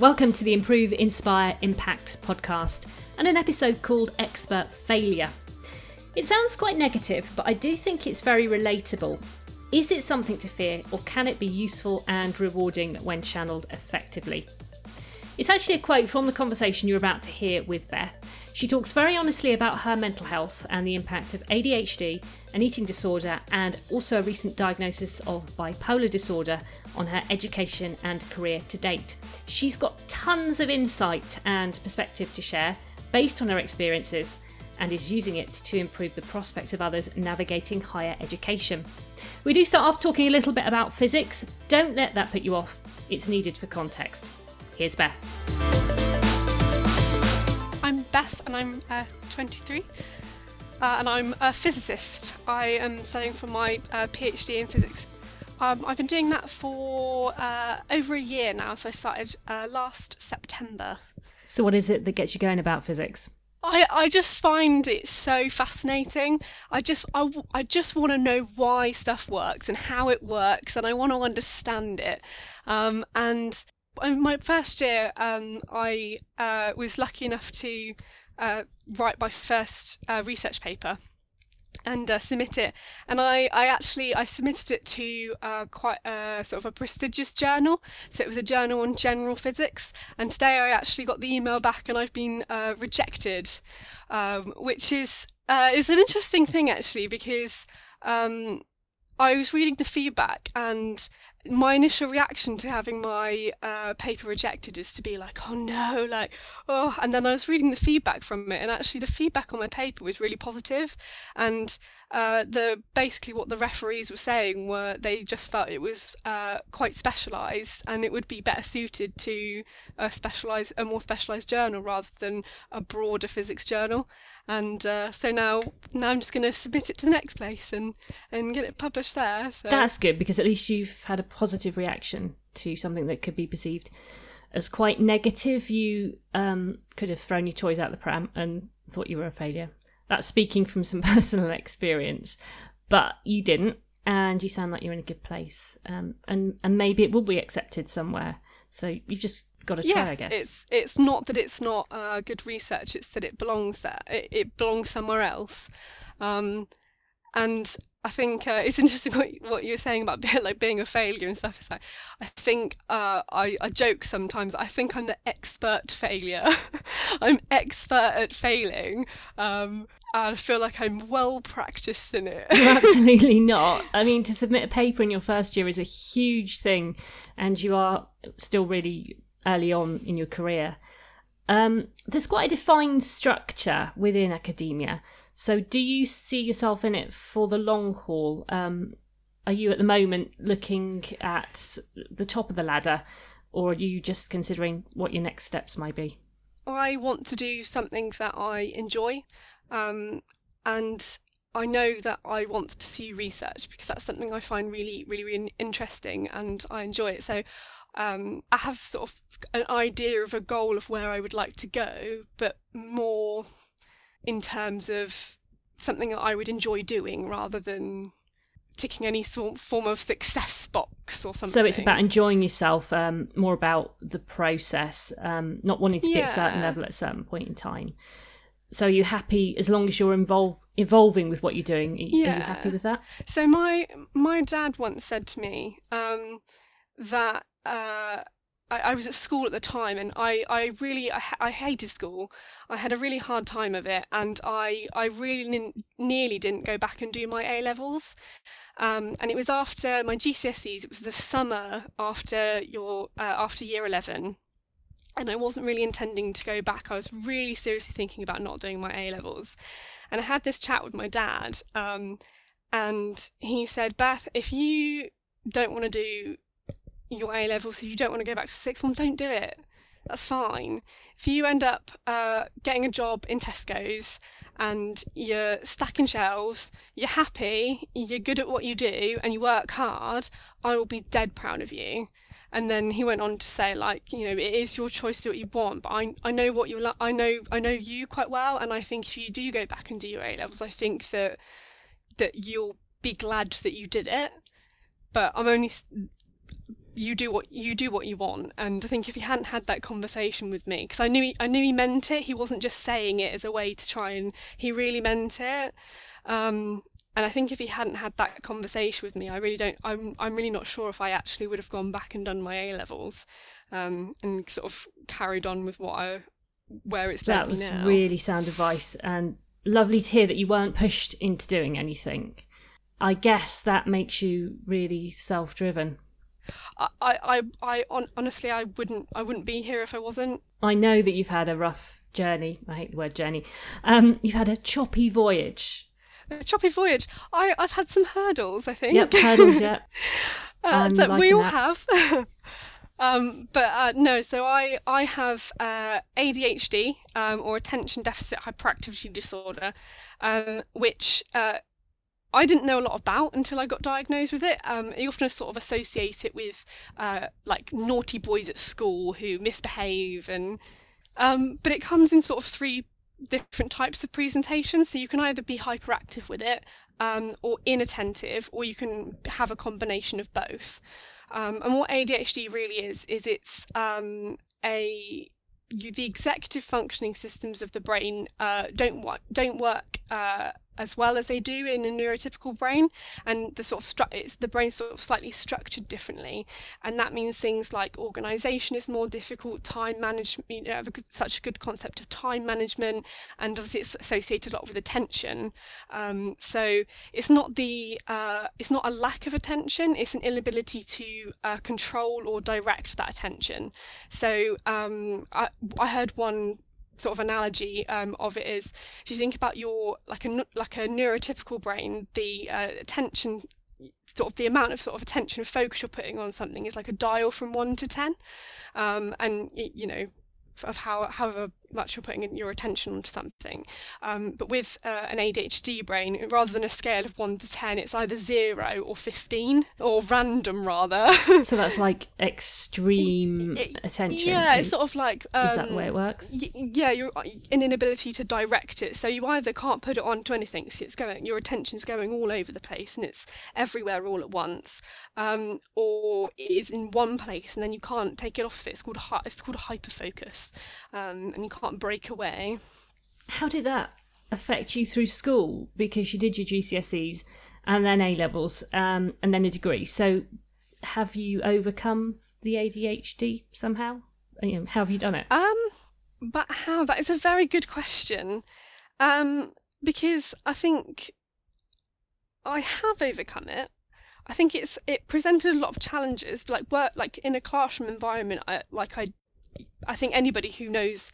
Welcome to the Improve, Inspire, Impact podcast and an episode called Expert Failure. It sounds quite negative, but I do think it's very relatable. Is it something to fear, or can it be useful and rewarding when channeled effectively? It's actually a quote from the conversation you're about to hear with Beth. She talks very honestly about her mental health and the impact of ADHD, an eating disorder, and also a recent diagnosis of bipolar disorder on her education and career to date. She's got tons of insight and perspective to share based on her experiences and is using it to improve the prospects of others navigating higher education. We do start off talking a little bit about physics. Don't let that put you off, it's needed for context. Here's Beth. I'm Beth and I'm uh, 23 uh, and I'm a physicist. I am studying for my uh, PhD in physics. Um, I've been doing that for uh, over a year now, so I started uh, last September. So, what is it that gets you going about physics? I, I just find it so fascinating. I just I, I just want to know why stuff works and how it works, and I want to understand it. Um, and in my first year, um, I uh, was lucky enough to uh, write my first uh, research paper and uh, submit it. And I, I actually I submitted it to uh, quite a sort of a prestigious journal. So it was a journal on general physics. And today I actually got the email back, and I've been uh, rejected, um, which is uh, is an interesting thing actually because. Um, I was reading the feedback, and my initial reaction to having my uh, paper rejected is to be like, oh no, like, oh. And then I was reading the feedback from it, and actually, the feedback on my paper was really positive. And uh, the basically what the referees were saying were they just felt it was uh, quite specialised, and it would be better suited to a specialised, a more specialised journal rather than a broader physics journal. And uh, so now, now I'm just going to submit it to the next place and and get it published there. So. That's good because at least you've had a positive reaction to something that could be perceived as quite negative. You um, could have thrown your toys out the pram and thought you were a failure. That's speaking from some personal experience, but you didn't, and you sound like you're in a good place. Um, and and maybe it will be accepted somewhere. So you've just got to try, yeah, I guess. It's it's not that it's not uh, good research; it's that it belongs there. It, it belongs somewhere else. Um, and I think uh, it's interesting what, what you're saying about being, like being a failure and stuff. It's like I think uh, I, I joke sometimes. I think I'm the expert failure. I'm expert at failing, um, and I feel like I'm well practiced in it. absolutely not. I mean, to submit a paper in your first year is a huge thing, and you are still really early on in your career. Um, there's quite a defined structure within academia. So, do you see yourself in it for the long haul? Um, are you at the moment looking at the top of the ladder, or are you just considering what your next steps might be? I want to do something that I enjoy, um, and I know that I want to pursue research because that's something I find really, really, really interesting and I enjoy it. So um, I have sort of an idea of a goal of where I would like to go, but more in terms of something that I would enjoy doing rather than ticking any sort form of success box or something. So it's about enjoying yourself, um, more about the process, um, not wanting to be at a certain level at a certain point in time. So are you happy as long as you're involved evolving with what you're doing? Are, yeah. are you happy with that? So my my dad once said to me um, that uh, I, I, was at school at the time and I, I really I, I, hated school. I had a really hard time of it and I, I really nearly didn't go back and do my A levels. Um, and it was after my GCSEs. It was the summer after your uh, after year eleven, and I wasn't really intending to go back. I was really seriously thinking about not doing my A levels, and I had this chat with my dad, um, and he said, "Beth, if you don't want to do your A levels, if you don't want to go back to sixth form, don't do it. That's fine. If you end up uh, getting a job in Tesco's and you're stacking shelves, you're happy, you're good at what you do, and you work hard, I will be dead proud of you. And then he went on to say, like, you know, it is your choice to do what you want, but I, I know what you're like. I know, I know you quite well, and I think if you do go back and do your A levels, I think that that you'll be glad that you did it. But I'm only you do what you do what you want. And i think if he hadn't had that conversation with me because i knew he, i knew he meant it he wasn't just saying it as a way to try and he really meant it. Um, and i think if he hadn't had that conversation with me i really don't i'm i'm really not sure if i actually would have gone back and done my a levels um, and sort of carried on with what i where it's that was now. really sound advice and lovely to hear that you weren't pushed into doing anything. I guess that makes you really self-driven I, I, I, on, honestly, I wouldn't, I wouldn't be here if I wasn't. I know that you've had a rough journey. I hate the word journey. Um, you've had a choppy voyage. A choppy voyage. I, I've had some hurdles. I think. Yep, hurdles. Yeah. uh, that we all that. have. Um, but uh, no, so I I have uh, ADHD um, or attention deficit hyperactivity disorder, um, which uh, I didn't know a lot about until I got diagnosed with it. Um, I often sort of associate it with uh, like naughty boys at school who misbehave, and um, but it comes in sort of three different types of presentations. So you can either be hyperactive with it, um, or inattentive, or you can have a combination of both. Um, and what ADHD really is is it's um, a you, the executive functioning systems of the brain uh, don't don't work uh, as well as they do in a neurotypical brain and the sort of stru- it's the brain sort of slightly structured differently and that means things like organization is more difficult time management you know have a good, such a good concept of time management and obviously it's associated a lot with attention. Um, so it's not the uh, it's not a lack of attention it's an inability to uh, control or direct that attention. So um, I, I heard one sort of analogy um, of it is if you think about your like a like a neurotypical brain, the uh, attention sort of the amount of sort of attention and focus you're putting on something is like a dial from one to ten, um, and you know of how however much you're putting your attention onto something. Um, but with uh, an ADHD brain, rather than a scale of 1 to 10, it's either 0 or 15, or random rather. so that's like extreme it, attention. Yeah, it's sort of like. Um, Is that the way it um, works? Y- yeah, you're uh, an inability to direct it. So you either can't put it onto anything, so it's going, your attention's going all over the place and it's everywhere all at once, um, or it is in one place and then you can't take it off it. It's called, it's called hyperfocus. Um, and you can't break away. How did that affect you through school? Because you did your GCSEs and then A levels um, and then a degree. So have you overcome the ADHD somehow? You know, how have you done it? Um, but how? That is a very good question. Um, because I think I have overcome it. I think it's it presented a lot of challenges, like work, like in a classroom environment. I like I, I think anybody who knows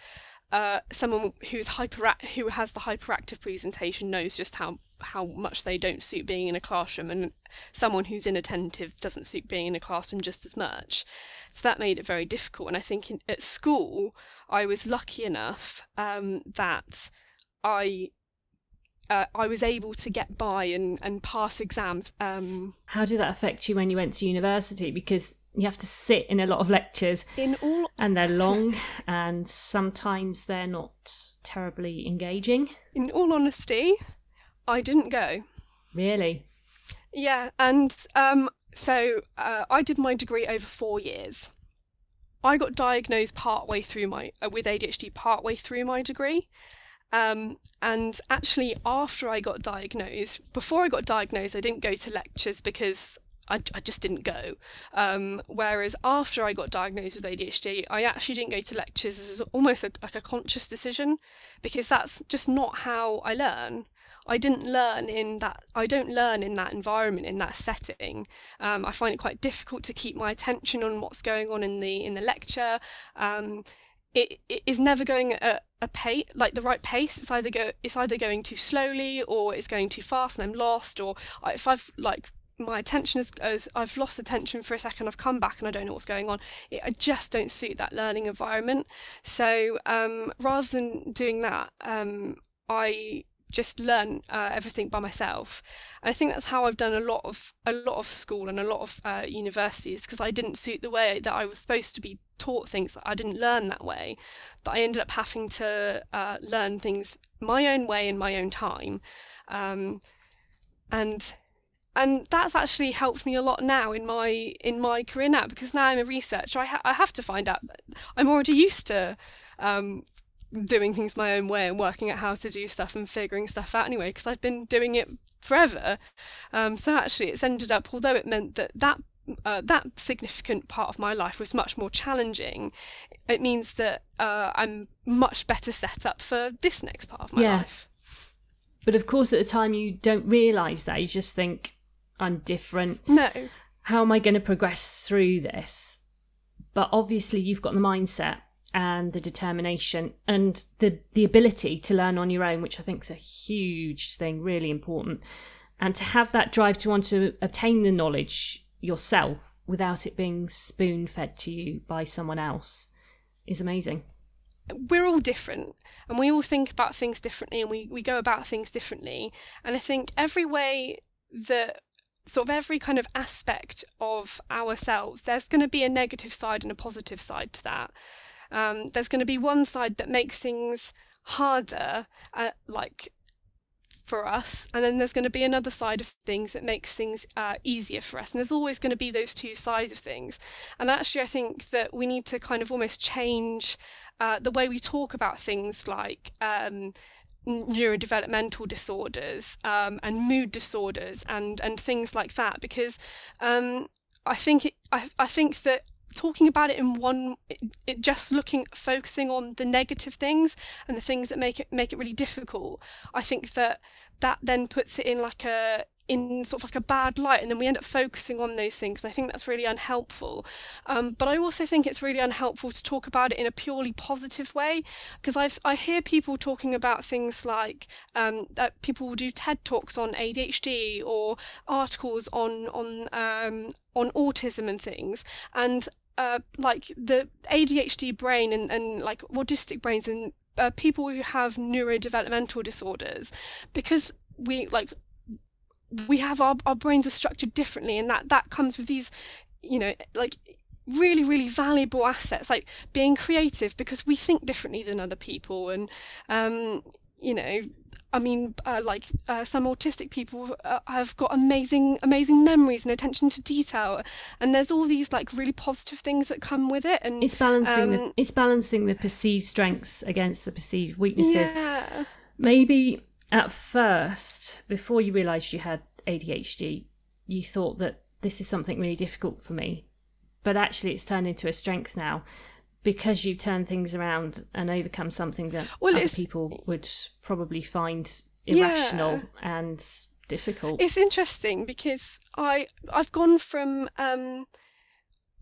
uh, someone who's hyper who has the hyperactive presentation knows just how how much they don't suit being in a classroom, and someone who's inattentive doesn't suit being in a classroom just as much. So that made it very difficult. And I think in, at school, I was lucky enough um, that I uh, I was able to get by and, and pass exams. Um, How did that affect you when you went to university? Because you have to sit in a lot of lectures. In all and they're long and sometimes they're not terribly engaging. In all honesty i didn't go. Really? Yeah and um, so uh, i did my degree over four years. I got diagnosed partway through my uh, with adhd partway through my degree. Um, and actually after i got diagnosed before i got diagnosed i didn't go to lectures because I, I just didn't go. Um, whereas after I got diagnosed with ADHD, I actually didn't go to lectures as almost a, like a conscious decision because that's just not how I learn. I didn't learn in that. I don't learn in that environment, in that setting. Um, I find it quite difficult to keep my attention on what's going on in the in the lecture. Um, it, it is never going at a pace like the right pace. It's either go it's either going too slowly or it's going too fast, and I'm lost. Or if I've like my attention is as I've lost attention for a second, I've come back and I don't know what's going on. It, I just don't suit that learning environment. So um, rather than doing that, um, I just learn uh, everything by myself. And I think that's how I've done a lot of a lot of school and a lot of uh, universities because I didn't suit the way that I was supposed to be taught things. I didn't learn that way. That I ended up having to uh, learn things my own way in my own time. Um, and and that's actually helped me a lot now in my in my career now because now I'm a researcher. I, ha- I have to find out. I'm already used to um, doing things my own way and working out how to do stuff and figuring stuff out anyway because I've been doing it forever. Um, so actually, it's ended up, although it meant that that uh, that significant part of my life was much more challenging. It means that uh, I'm much better set up for this next part of my Yeah. life. But of course, at the time, you don't realise that. You just think, I'm different. No, How am I going to progress through this? But obviously, you've got the mindset and the determination and the, the ability to learn on your own, which I think is a huge thing, really important. And to have that drive to want to obtain the knowledge yourself without it being spoon fed to you by someone else is amazing. we're all different and we all think about things differently and we, we go about things differently. And I think every way that sort of every kind of aspect of ourselves, there's going to be a negative side and a positive side to that. Um, there's going to be one side that makes things harder, uh, like for us, and then there's going to be another side of things that makes things uh, easier for us. And there's always going to be those two sides of things. And actually, I think that we need to kind of almost change uh, the way we talk about things like um, neurodevelopmental disorders um, and mood disorders and and things like that because um, I think it, I, I think that talking about it in one it, it just looking focusing on the negative things and the things that make it make it really difficult I think that that then puts it in like a in sort of like a bad light and then we end up focusing on those things and I think that's really unhelpful. Um, but I also think it's really unhelpful to talk about it in a purely positive way because I I hear people talking about things like um, that people will do TED talks on ADHD or articles on on um, on autism and things and uh, like the ADHD brain and, and like autistic brains and uh, people who have neurodevelopmental disorders because we like we have our, our brains are structured differently and that that comes with these you know like really really valuable assets like being creative because we think differently than other people and um you know I mean, uh, like uh, some autistic people uh, have got amazing, amazing memories and attention to detail, and there's all these like really positive things that come with it. And It's balancing the Um, it's balancing the perceived strengths against the perceived weaknesses. yeah, Maybe at first, before you realised you had ADHD, you thought that this is something really difficult for me. But actually, it's turned into a strength now because you've turned things around and overcome something that Well, other people would probably find Yeah. irrational and difficult. it's interesting because I I've gone from um,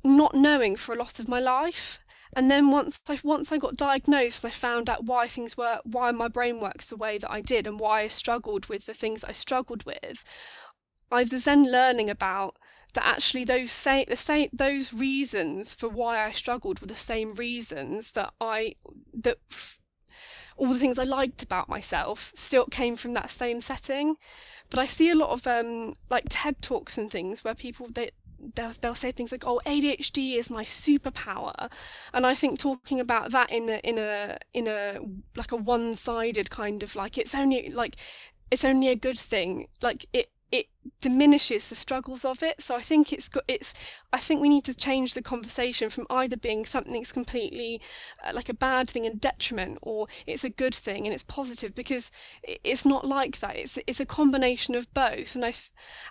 not knowing for a lot of my life, and then once I once I got diagnosed and I found out why things were why my brain works the way that I did and why I struggled with the things I struggled with, I was then learning about that actually those say the same those reasons for why I struggled were the same reasons that I that all the things I liked about myself still came from that same setting. But I see a lot of um like TED talks and things where people they they'll, they'll say things like, "Oh, ADHD is my superpower," and I think talking about that in a in a in a like a one-sided kind of like it's only like it's only a good thing. Like it it diminishes the struggles of it. So I think it's got it's I think we need to change the conversation from either being something's completely uh, like a bad thing and detriment or it's a good thing and it's positive because it's not like that. It's it's a combination of both. And I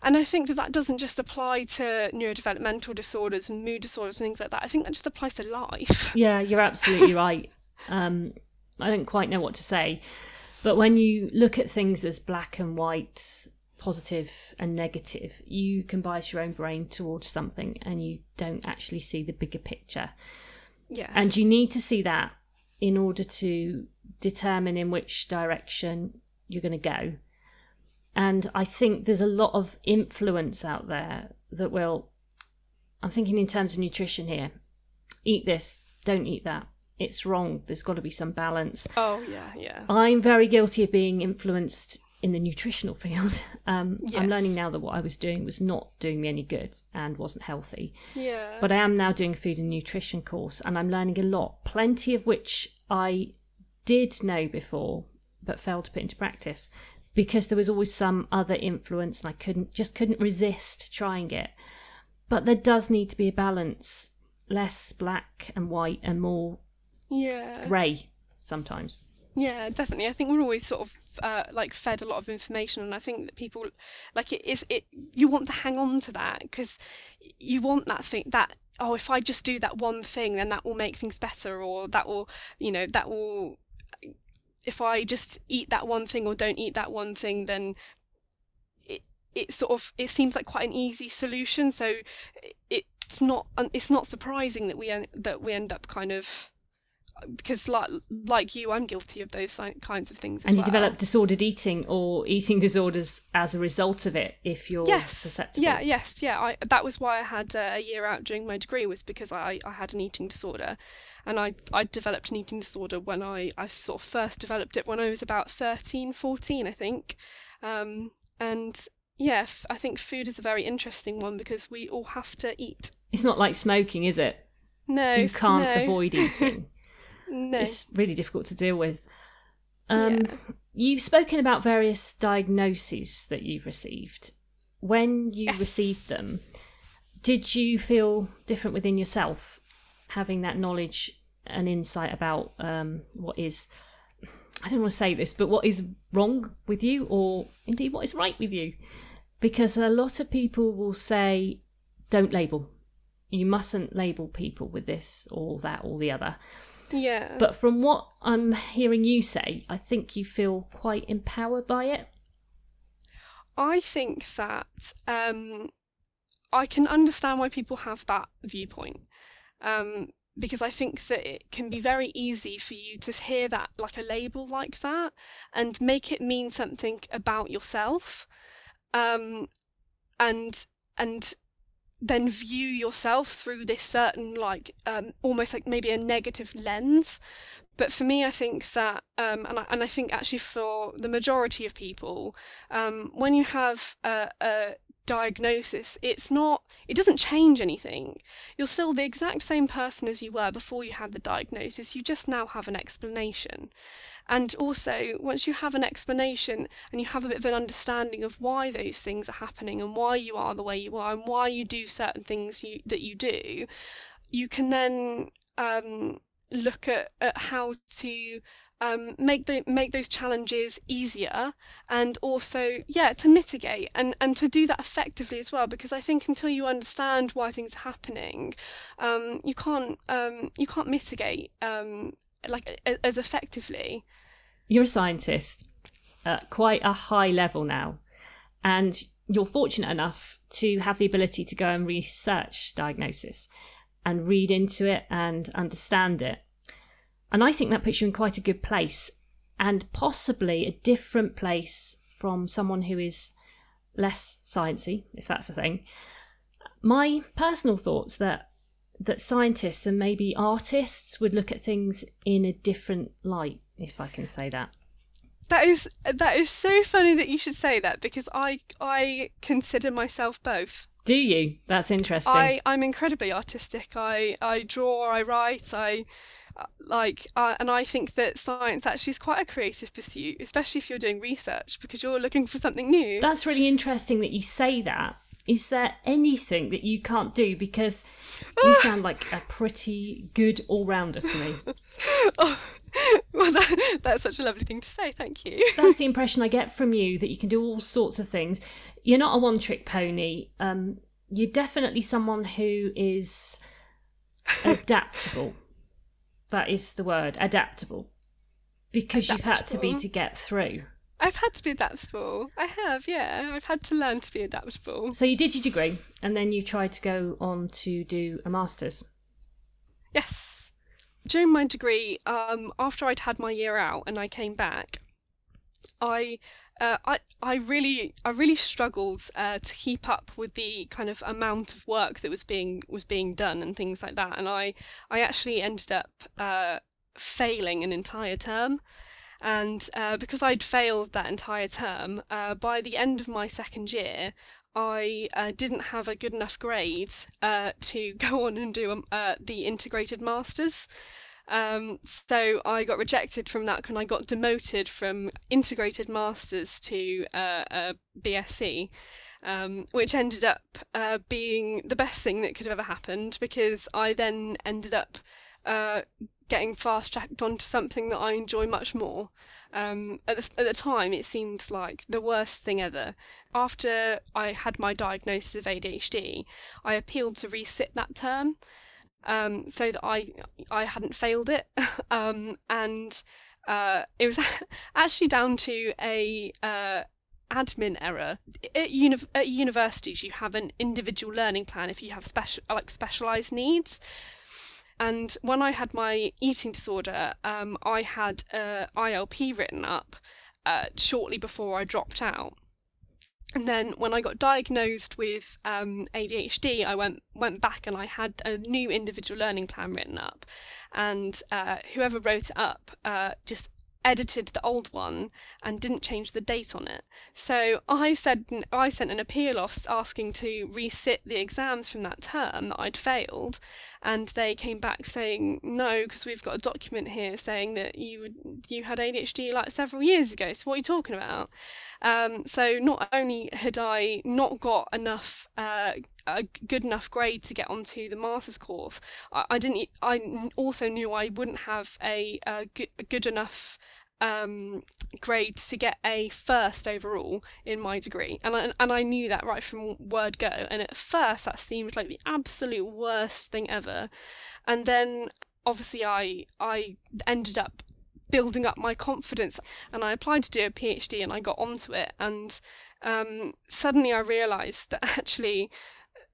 and I think that that doesn't just apply to neurodevelopmental disorders and mood disorders and things like that. I think that just applies to life. Yeah, you're absolutely right. Um, I don't quite know what to say, but when you look at things as black and white, positive and negative, you can bias your own brain towards something and you don't actually see the bigger picture. Yes. And you need to see that in order to determine in which direction you're going to go. And I think there's a lot of influence out there that will, I'm thinking in terms of nutrition here eat this, don't eat that. It's wrong. There's got to be some balance. oh yeah, yeah. I'm very guilty of being influenced in the nutritional field. Um, I'm learning now that what I was doing was not doing me any good and wasn't healthy. Yeah. But I am now doing a food and nutrition course and I'm learning a lot, plenty of which I did know before but failed to put into practice. because there was always some other influence and I couldn't just couldn't resist trying it. But there does need to be a balance, less black and white and more yeah grey sometimes. Yeah, definitely. I think we're always sort of uh, like fed a lot of information, and I think that people like it is it. You want to hang on to that because you want that thing that oh, if I just do that one thing, then that will make things better, or that will you know that will if I just eat that one thing or don't eat that one thing, then it it sort of it seems like quite an easy solution. So it's not it's not surprising that we end that we end up kind of because like like you, I'm guilty of those kinds of things. and you well. develop disordered eating or eating disorders as a result of it if you're yes. susceptible. Yeah, yes, yeah. I, that was why I had uh, a year out during my degree was because I, I had an eating disorder, and I I developed an eating disorder when I I sort of first developed it when I was about 13, 14, I think, um, and yeah, I think food is a very interesting one because we all have to eat. It's not like smoking, is it? No, you can't no. avoid eating. No. It's really difficult to deal with. Um, Yeah. You've spoken about various diagnoses that you've received. When you Yes. received them, did you feel different within yourself, having that knowledge and insight about um, what is, I don't want to say this, but what is wrong with you, or indeed what is right with you? Because a lot of people will say, don't label. You mustn't label people with this or that or the other. Yeah. But from what I'm hearing you say, I think you feel quite empowered by it. I think that um, I can understand why people have that viewpoint. Um, because I think that it can be very easy for you to hear that, like a label like that, and make it mean something about yourself. Um, and and then view yourself through this certain like um, almost like maybe a negative lens. But for me i think that um, and, I, and i think actually for the majority of people um, when you have a, a diagnosis it's not it doesn't change anything. You're still the exact same person as you were before you had the diagnosis you just now have an explanation. And also, once you have an explanation and you have a bit of an understanding of why those things are happening and why you are the way you are and why you do certain things you, that you do, you can then um, look at, at how to um, make the, make those challenges easier and also yeah to mitigate and, and to do that effectively as well because I think until you understand why things are happening um, you can't um, you can't mitigate um, like a- as effectively. You're a scientist at quite a high level now, and you're fortunate enough to have the ability to go and research diagnosis and read into it and understand it. And I think that puts you in quite a good place and possibly a different place from someone who is less sciencey, if that's a thing. My personal thoughts that that scientists and maybe artists would look at things in a different light, if I can say that. That is that is so funny that you should say that because I I consider myself both. Do you? That's interesting. I I'm incredibly artistic. I I draw, I write, I like uh, and I think that science actually is quite a creative pursuit, especially if you're doing research because you're looking for something new. That's really interesting that you say that. Is there anything that you can't do? Because you sound like a pretty good all rounder to me. oh, well, that, that's such a lovely thing to say. Thank you. That's the impression I get from you that you can do all sorts of things. You're not a one trick pony. Um, you're definitely someone who is adaptable. That is the word adaptable. Because you've had to be to get through. I've had to be adaptable. I have, yeah. I've had to learn to be adaptable. So you did your degree and then you tried to go on to do a master's. Yes. During my degree, um, after I'd had my year out and I came back, I, uh, I, I really, I really struggled uh, to keep up with the kind of amount of work that was being was being done and things like that. And I, I actually ended up uh, failing an entire term. And uh, because I'd failed that entire term, uh, by the end of my second year, I uh, didn't have a good enough grade to go on and do um, the integrated masters. Um, so I got rejected from that and I got demoted from integrated masters to uh, a BSc. Um, which ended up uh, being the best thing that could have ever happened because I then ended up uh, getting fast tracked onto something that I enjoy much more. Um, at, the, at the time, it seemed like the worst thing ever. After I had my diagnosis of ADHD, I appealed to resit that term um, so that I I hadn't failed it, um, and uh, it was actually down to a uh, admin error. At, uni- at universities, you have an individual learning plan if you have special like specialized needs. And when I had my eating disorder, um, I had a ILP written up uh, shortly before I dropped out and then when I got diagnosed with um, ADHD, I went went back and I had a new individual learning plan written up, and uh, whoever wrote it up uh, just edited the old one and didn't change the date on it. So I said I sent an appeal off asking to resit the exams from that term that I'd failed, and they came back saying no because we've got a document here saying that you you had ADHD like several years ago. So what are you talking about? Um, so not only had I not got enough uh, a good enough grade to get onto the master's course, I, I didn't. I also knew I wouldn't have a, a good enough um, grade to get a first overall in my degree, and I, and I knew that right from word go. And at first, that seemed like the absolute worst thing ever, and then obviously I I ended up building up my confidence, and I applied to do a PhD, and I got onto it, and um, suddenly I realised that actually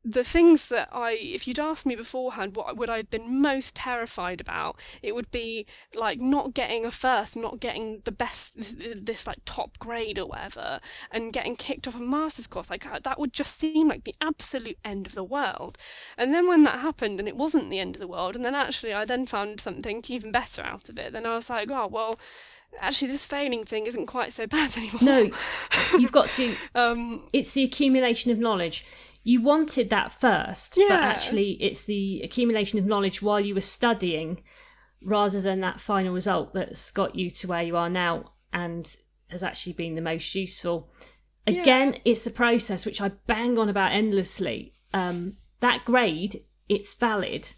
the things that I, if you'd asked me beforehand what would I have been most terrified about, it would be like not getting a first, not getting the best, this, this like top grade or whatever, and getting kicked off a master's course. Like uh, that would just seem like the absolute end of the world. And then when that happened, and it wasn't the end of the world, and then actually I then found something even better out of it. Then I was like, oh well actually this failing thing isn't quite so bad anymore. No, you've got to. um, it's the accumulation of knowledge you wanted that first, yeah. but actually it's the accumulation of knowledge while you were studying rather than that final result that's got you to where you are now and has actually been the most useful. Again, yeah. it's the process which I bang on about endlessly. Um, that grade, it's valid,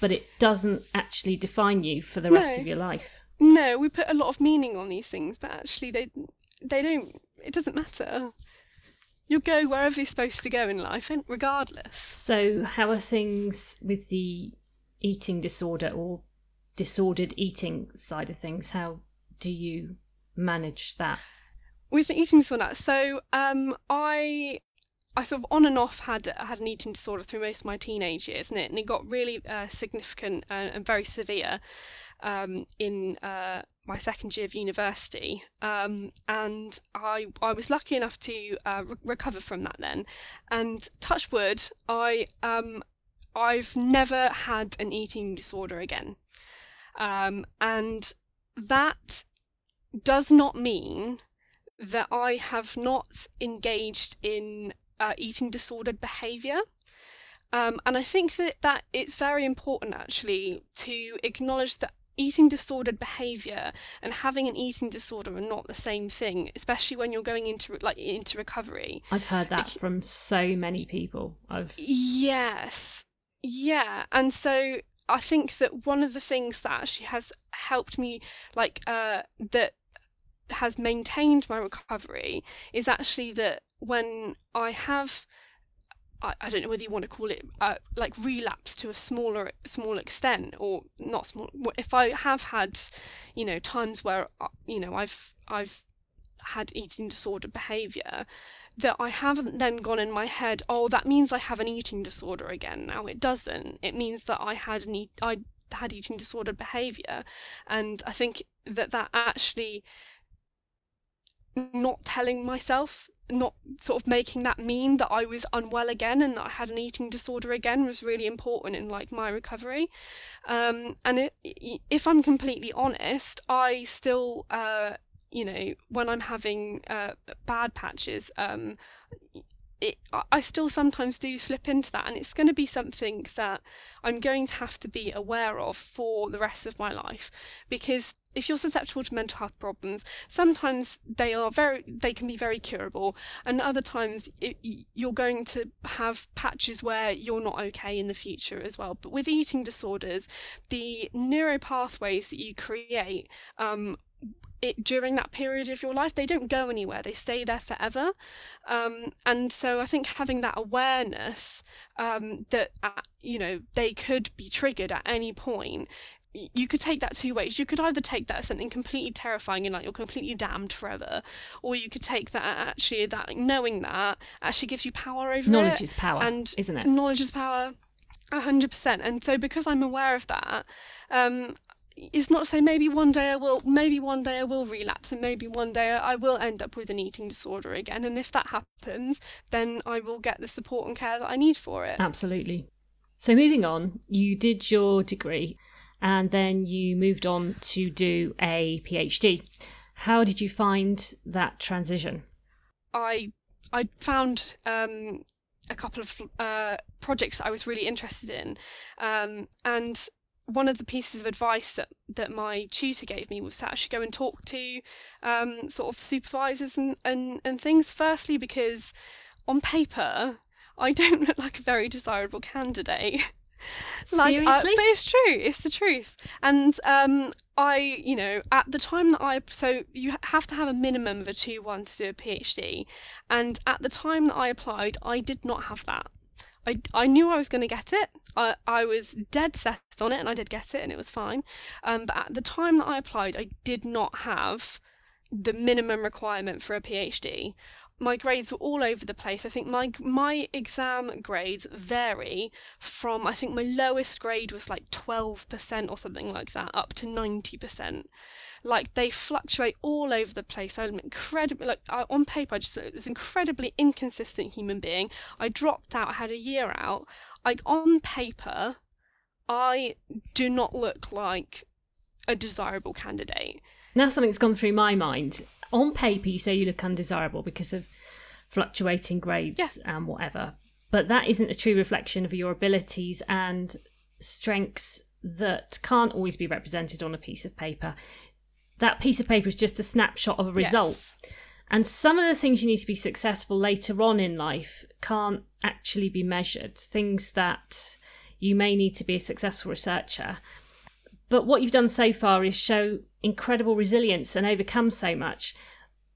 but it doesn't actually define you for the rest of your life. No, we put a lot of meaning on these things, but actually they they don't. It doesn't matter. You'll go wherever you're supposed to go in life, regardless. So, how are things with the eating disorder or disordered eating side of things? How do you manage that? With the eating disorder, so um, I I sort of on and off had had an eating disorder through most of my teenage years, and it, and it got really uh, significant and, and, very severe um, in uh, my second year of university, um, and I I was lucky enough to uh, re- recover from that then, and touch wood, I um I've never had an eating disorder again, um, and that does not mean that I have not engaged in uh, eating disordered behaviour. Um, and I think that, that it's very important actually to acknowledge that eating disordered behavior and having an eating disorder are not the same thing especially when you're going into like into recovery. I've heard that it, from so many people. I've yes. Yeah. And so i think that one of the things that actually has helped me like uh that has maintained my recovery is actually that when i have I, I don't know whether you want to call it uh, like relapse to a smaller small extent or not small. If I have had, you know, times where uh, you know I've I've had eating disorder behavior, that I haven't then gone in my head, oh, that means I have an eating disorder again. Now it doesn't. It means that I had an e- I had eating disorder behavior, and I think that that actually not telling myself not sort of making that mean that I was unwell again and that I had an eating disorder again was really important in like my recovery. Um, and it, if I'm completely honest, I still, uh, you know, when I'm having uh, bad patches, um, it, I still sometimes do slip into that, and it's going to be something that I'm going to have to be aware of for the rest of my life because if you're susceptible to mental health problems, sometimes they are very they can be very curable, and other times it, you're going to have patches where you're not okay in the future as well. But with eating disorders, the neural pathways that you create um, it, during that period of your life, they don't go anywhere. They stay there forever. Um, and so I think having that awareness um, that, uh, you know, they could be triggered at any point you could take that two ways. You could either take that as something completely terrifying and like you're completely damned forever, or you could take that actually that knowing that actually gives you power over knowledge it. is power, and isn't it? Knowledge is power, hundred percent. And so because I'm aware of that, um, it's not to say maybe one day I will, maybe one day I will relapse, and maybe one day I will end up with an eating disorder again. And if that happens, then I will get the support and care that I need for it. Absolutely. So moving on, you did your degree, and then you moved on to do a PhD. How did you find that transition? I I found um, a couple of uh, projects I was really interested in, um, and one of the pieces of advice that, that my tutor gave me was to actually go and talk to um, sort of supervisors and, and, and things. Firstly, because on paper, I don't look like a very desirable candidate. like, Seriously? Uh, but it's true. It's the truth. And um, I, you know, at the time that I, so you have to have a minimum of a 2 1 to do a PhD. And at the time that I applied, I did not have that. I, I knew I was going to get it. I, I was dead set on it and I did get it and it was fine. Um, but at the time that I applied, I did not have the minimum requirement for a PhD my grades were all over the place. I think my my exam grades vary from I think my lowest grade was like 12% or something like that up to 90%. Like they fluctuate all over the place. I'm incredibly like on paper I just uh, this incredibly inconsistent human being. I dropped out, I had a year out. Like on paper I do not look like a desirable candidate. Now something's gone through my mind on paper you say you look undesirable because of fluctuating grades yeah. and whatever but that isn't a true reflection of your abilities and strengths that can't always be represented on a piece of paper that piece of paper is just a snapshot of a result yes. and some of the things you need to be successful later on in life can't actually be measured things that you may need to be a successful researcher but what you've done so far is show incredible resilience and overcome so much.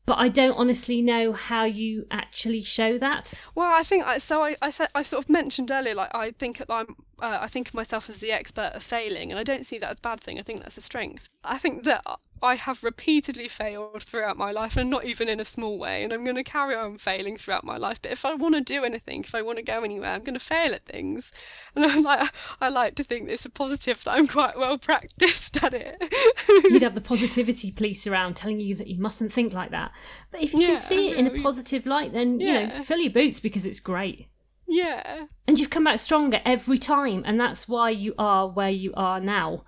But I don't honestly know how you actually show that. Well, I think I, so. I, I, I sort of mentioned earlier, like I think I'm, uh, I think of myself as the expert of failing, and I don't see that as a bad thing. I think that's a strength. I think that I have repeatedly failed throughout my life, and not even in a small way. And I'm going to carry on failing throughout my life. But if I want to do anything, if I want to go anywhere, I'm going to fail at things. And I like, I like to think it's a positive that I'm quite well practiced at it. You'd have the positivity police around telling you that you mustn't think like that. But if you yeah, can see it in a positive light, then yeah. you know, fill your boots because it's great. Yeah. And you've come out stronger every time, and that's why you are where you are now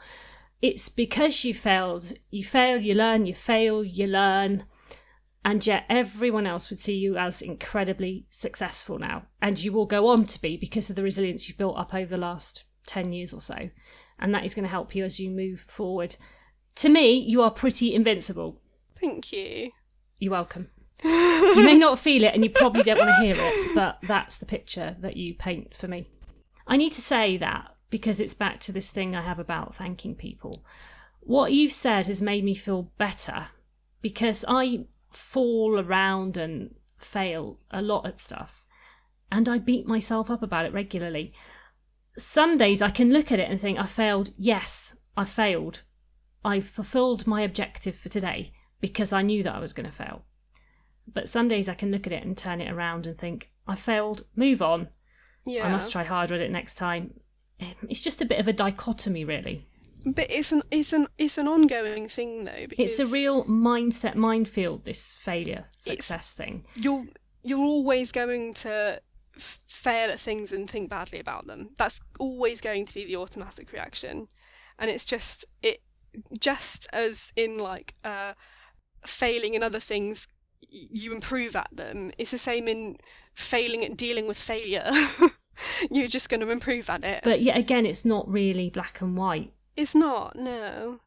it's because you failed. You fail, you learn, you fail, you learn. And yet everyone else would see you as incredibly successful now. And you will go on to be because of the resilience you've built up over the last 10 years or so. And that is going to help you as you move forward. To me, you are pretty invincible. Thank you. You're welcome. You may not feel it and you probably don't want to hear it, but that's the picture that you paint for me. I need to say that because it's back to this thing I have about thanking people. What you've said has made me feel better because I fall around and fail a lot at stuff and I beat myself up about it regularly. Some days I can look at it and think, I failed. Yes, I failed. I fulfilled my objective for today because I knew that I was going to fail. But some days I can look at it and turn it around and think, I failed, move on. Yeah. I must try harder at it next time it's just a bit of a dichotomy, really. But it's an it's an it's an ongoing thing though. Because it's a real mindset minefield. This failure success thing. You're you're always going to f- fail at things and think badly about them. That's always going to be the automatic reaction, and it's just it just as in like uh, failing in other things you improve at them. It's the same in failing at dealing with failure. You're just going to improve at it. But yet again, it's not really black and white. It's not, no.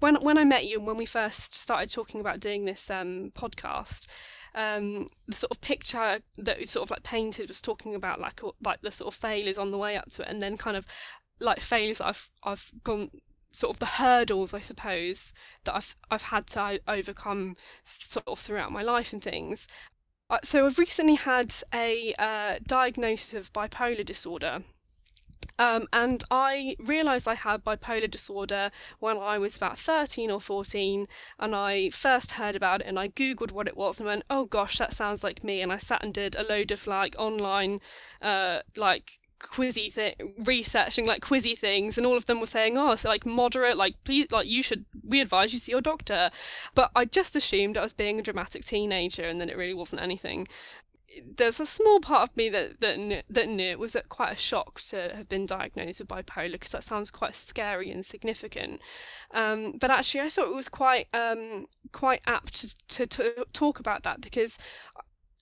When when I met you and when we first started talking about doing this um, podcast, um, the sort of picture that we sort of like painted was talking about like like the sort of failures on the way up to it, and then kind of like failures I've I've gone sort of the hurdles I suppose that I've I've had to overcome sort of throughout my life and things. Uh, so I've recently had a uh, diagnosis of bipolar disorder. Um, and I realised I had bipolar disorder when I was about 13 or 14, and I first heard about it and I googled what it was and went, oh gosh, that sounds like me. And I sat and did a load of like online, uh, like quizzy thing researching like quizzy things and all of them were saying oh so like moderate like please like you should we advise you see your doctor but i just assumed i was being a dramatic teenager and then it really wasn't anything there's a small part of me that that that knew it was quite a shock to have been diagnosed with bipolar because that sounds quite scary and significant. Um, but actually, I thought it was quite um, quite apt to, to, to talk about that because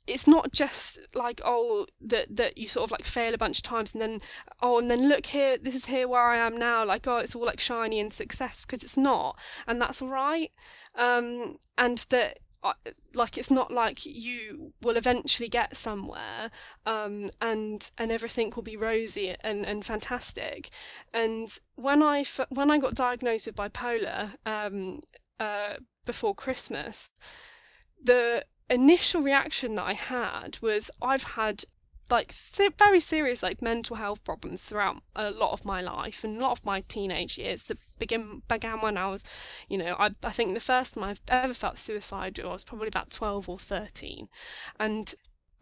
it's not just like oh that that you sort of like fail a bunch of times and then oh and then look here this is here where I am now like oh it's all like shiny and success because it's not and that's all right. Um, and that like it's not like you will eventually get somewhere um, and and everything will be rosy and, and fantastic. And when I when I got diagnosed with bipolar um, uh, before Christmas the initial reaction that I had was I've had like very serious like mental health problems throughout a lot of my life and a lot of my teenage years that begin began when I was, you know, I I think the first time I've ever felt suicidal was probably about twelve or thirteen, and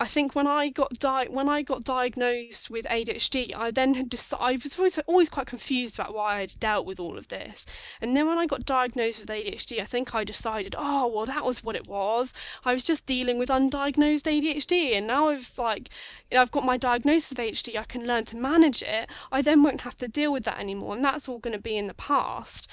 I think when I got di- when I got diagnosed with ADHD, I then had I was always always quite confused about why I'd dealt with all of this. And then when I got diagnosed with ADHD, I think I decided, oh well, that was what it was. I was just dealing with undiagnosed ADHD, and now I've like, I've got my diagnosis of ADHD. I can learn to manage it. I then won't have to deal with that anymore, and that's all going to be in the past.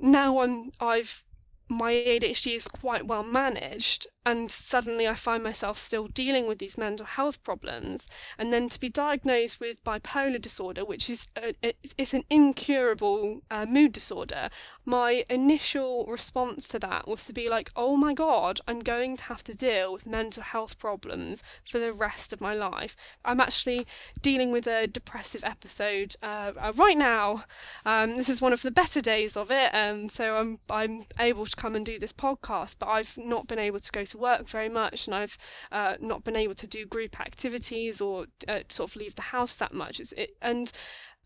Now I'm I've my ADHD is quite well managed, and suddenly I find myself still dealing with these mental health problems, and then to be diagnosed with bipolar disorder, which is a, it's an incurable uh, mood disorder. My initial response to that was to be like, "Oh my god, I'm going to have to deal with mental health problems for the rest of my life." I'm actually dealing with a depressive episode uh, uh, right now. Um, this is one of the better days of it, and so I'm I'm able to come and do this podcast, but I've not been able to go to work very much, and I've uh, not been able to do group activities or uh, sort of leave the house that much. It, and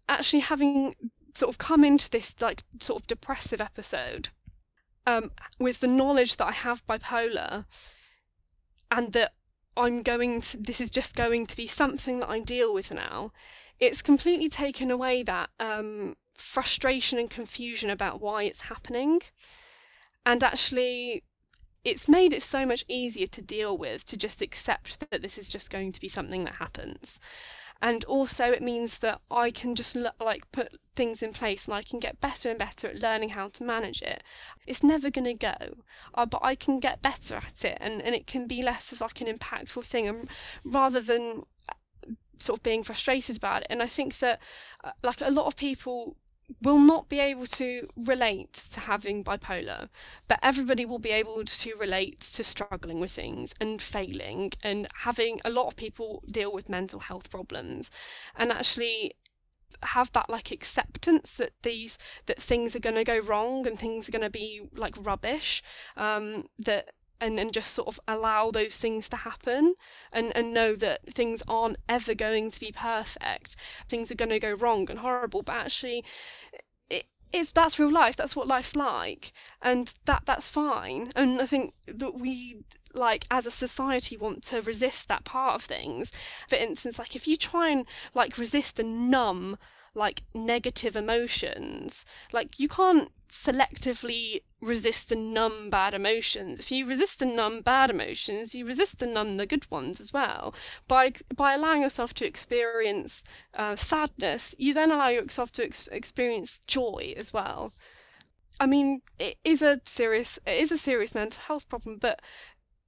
actually having sort of come into this like sort of depressive episode um, with the knowledge that I have bipolar and that I'm going to this is just going to be something that I deal with now. It's completely taken away that um, frustration and confusion about why it's happening. And actually, it's made it so much easier to deal with to just accept that this is just going to be something that happens and also it means that I can just like put things in place and I can get better and better at learning how to manage it. It's never going to go, uh, but I can get better at it and, and it can be less of like an impactful thing and rather than uh, sort of being frustrated about it. And I think that uh, like a lot of people will not be able to relate to having bipolar, but everybody will be able to relate to struggling with things and failing and having a lot of people deal with mental health problems. And actually have that like acceptance that these that things are going to go wrong and things are going to be like rubbish um that and, and just sort of allow those things to happen and, and know that things aren't ever going to be perfect. Things are going to go wrong and horrible, but actually, it, it's that's real life. That's what life's like, and that that's fine. And I think that we like as a society want to resist that part of things. For instance, like if you try and like resist and numb like negative emotions, like you can't selectively resist and numb bad emotions. If you resist and numb bad emotions, you resist and numb the good ones as well. By by allowing yourself to experience uh, sadness, you then allow yourself to ex- experience joy as well. I mean, it is a serious it is a serious mental health problem, but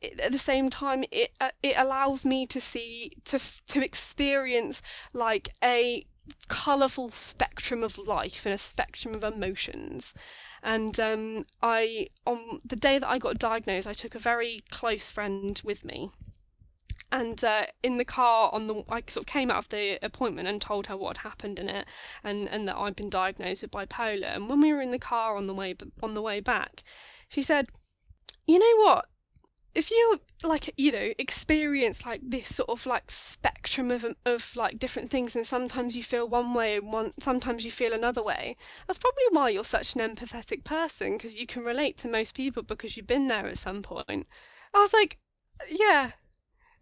at the same time it uh, it allows me to see to to experience like a colorful spectrum of life and a spectrum of emotions. And um, I on the day that I got diagnosed I took a very close friend with me. And uh, in the car on the I sort of came out of the appointment and told her what had happened in it and and that I'd been diagnosed with bipolar. And when we were in the car on the way on the way back she said you know what if you like you know experience like this sort of like spectrum of of like different things and sometimes you feel one way and one sometimes you feel another way that's probably why you're such an empathetic person because you can relate to most people because you've been there at some point. I was like yeah.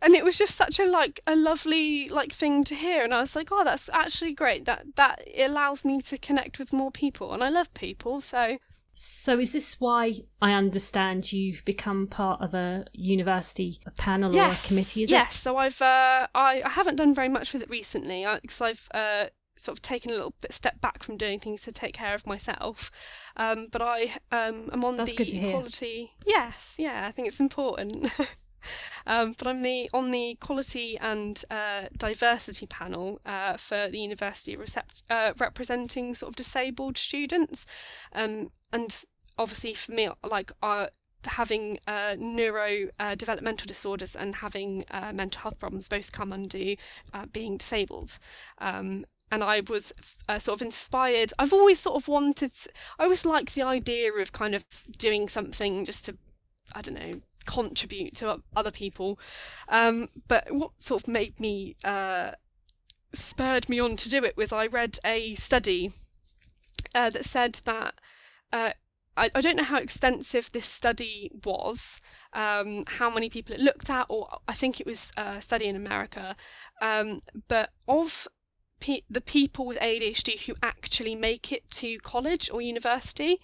And it was just such a like a lovely like thing to hear and i was like oh that's actually great. That that allows me to connect with more people and i love people so so is this why I understand you've become part of a university a panel yes. or a committee? Is yes. It? So I've uh, I, I haven't done very much with it recently because I've uh, sort of taken a little bit step back from doing things to take care of myself. Um, but I um, am on That's the to hear. quality. Yes, yeah, I think it's important. Um, but I'm the on the quality and uh, diversity panel uh, for the university recept- uh, representing sort of disabled students, um, and obviously for me, like uh, having uh, neuro uh, disorders and having uh, mental health problems both come under uh, being disabled. Um, and I was uh, sort of inspired. I've always sort of wanted. I always like the idea of kind of doing something just to, I don't know, contribute to other people. Um, but what sort of made me uh, spurred me on to do it was I read a study uh, that said that. Uh, I, don't know how extensive this study was, um, how many people it looked at, or I think it was a study in America. Um, but of pe- the people with ADHD who actually make it to college or university,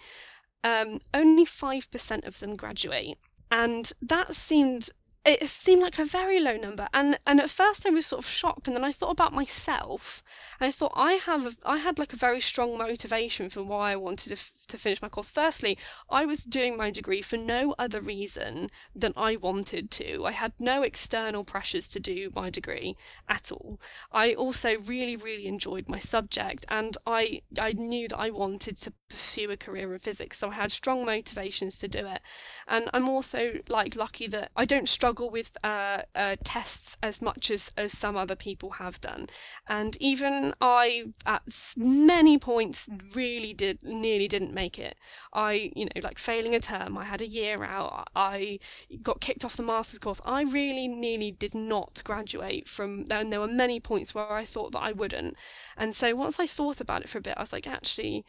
um, only 5% of them graduate and that seemed it seemed like a very low number and and at first i was sort of shocked and then i thought about myself and i thought i have i had like a very strong motivation for why i wanted to, f- to finish my course. Firstly i was doing my degree for no other reason than i wanted to. I had no external pressures to do my degree at all. I also really really enjoyed my subject and i i knew that i wanted to pursue a career in physics so i had strong motivations to do it. And i'm also like lucky that i don't struggle struggle with uh, uh, tests as much as, as some other people have done. And even I, at many points, really did nearly didn't make it. I, you know, like failing a term, I had a year out, I got kicked off the master's course. I really nearly did not graduate from, and there were many points where I thought that I wouldn't. And so once I thought about it for a bit, I was like, actually,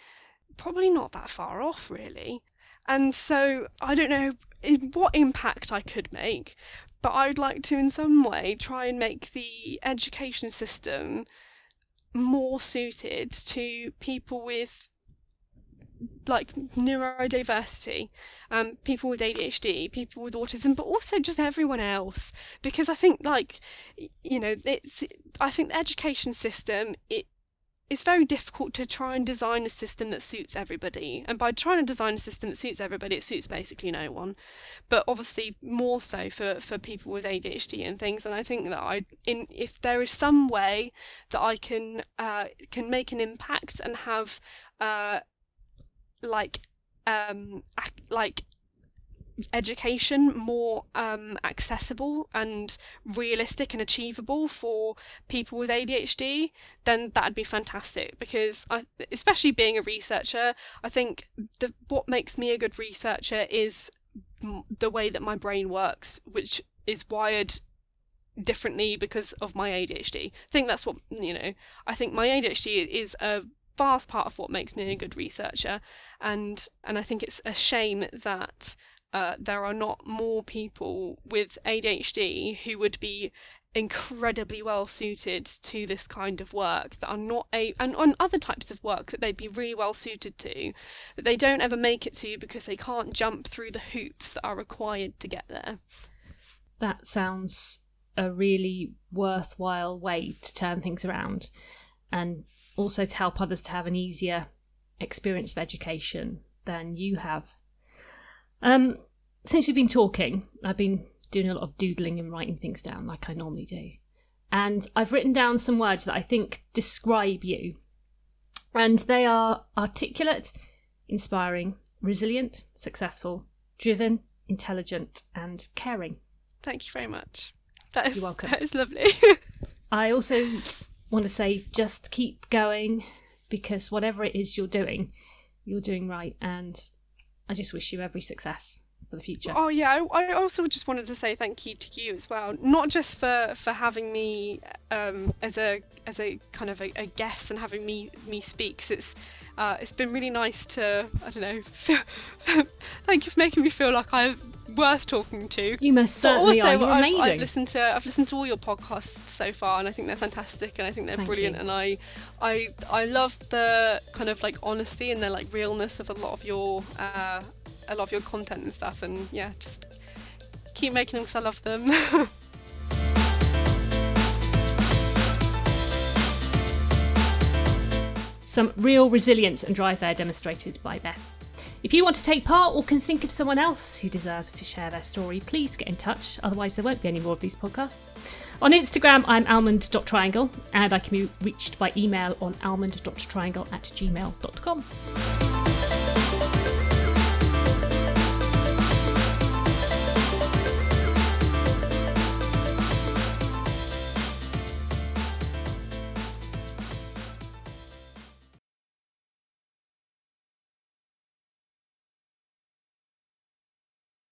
probably not that far off, really. And so I don't know what impact I could make, but I'd like to, in some way, try and make the education system more suited to people with like neurodiversity, um, people with ADHD, people with autism, but also just everyone else. Because I think, like, you know, it's I think the education system it it's very difficult to try and design a system that suits everybody. And by trying to design a system that suits everybody, it suits basically no one. But obviously more so for, for people with ADHD and things. And I think that I in if there is some way that I can uh, can make an impact and have uh, like um like education more um, accessible and realistic and achievable for people with ADHD, then that'd be fantastic. Because I, especially being a researcher, I think the what makes me a good researcher is the way that my brain works, which is wired differently because of my ADHD. I think that's what you know. I think my ADHD is a vast part of what makes me a good researcher, and and I think it's a shame that uh, there are not more people with ADHD who would be incredibly well suited to this kind of work that are not a and on other types of work that they'd be really well suited to that they don't ever make it to because they can't jump through the hoops that are required to get there. That sounds a really worthwhile way to turn things around and also to help others to have an easier experience of education than you have um, since we've been talking, I've been doing a lot of doodling and writing things down like I normally do. And I've written down some words that I think describe you. And they are articulate, inspiring, resilient, successful, driven, intelligent, and caring. Thank you very much. That is, You're welcome. That is lovely. I also want to say just keep going because whatever it is you're doing, you're doing right. And I just wish you every success for the future. Oh yeah, I, also just wanted to say thank you to you as well, not just for for having me um, as a as a kind of a, a guest and having me me speak. 'cause it's uh, it's been really nice to I don't know. Feel, thank you for making me feel like I'm worth talking to. You most But certainly also, are. I've, amazing. I've listened to I've listened to all your podcasts so far, and I think they're fantastic, and I think they're Thank brilliant, you. and I, I, I love the kind of like honesty and the like realness of a lot of your, uh, a lot of your content and stuff, and yeah, just keep making them because I love them. Some real resilience and drive there demonstrated by Beth. If you want to take part or can think of someone else who deserves to share their story, please get in touch. Otherwise, there won't be any more of these podcasts. On Instagram, I'm almond.triangle, and I can be reached by email on almond.triangle at gmail.com.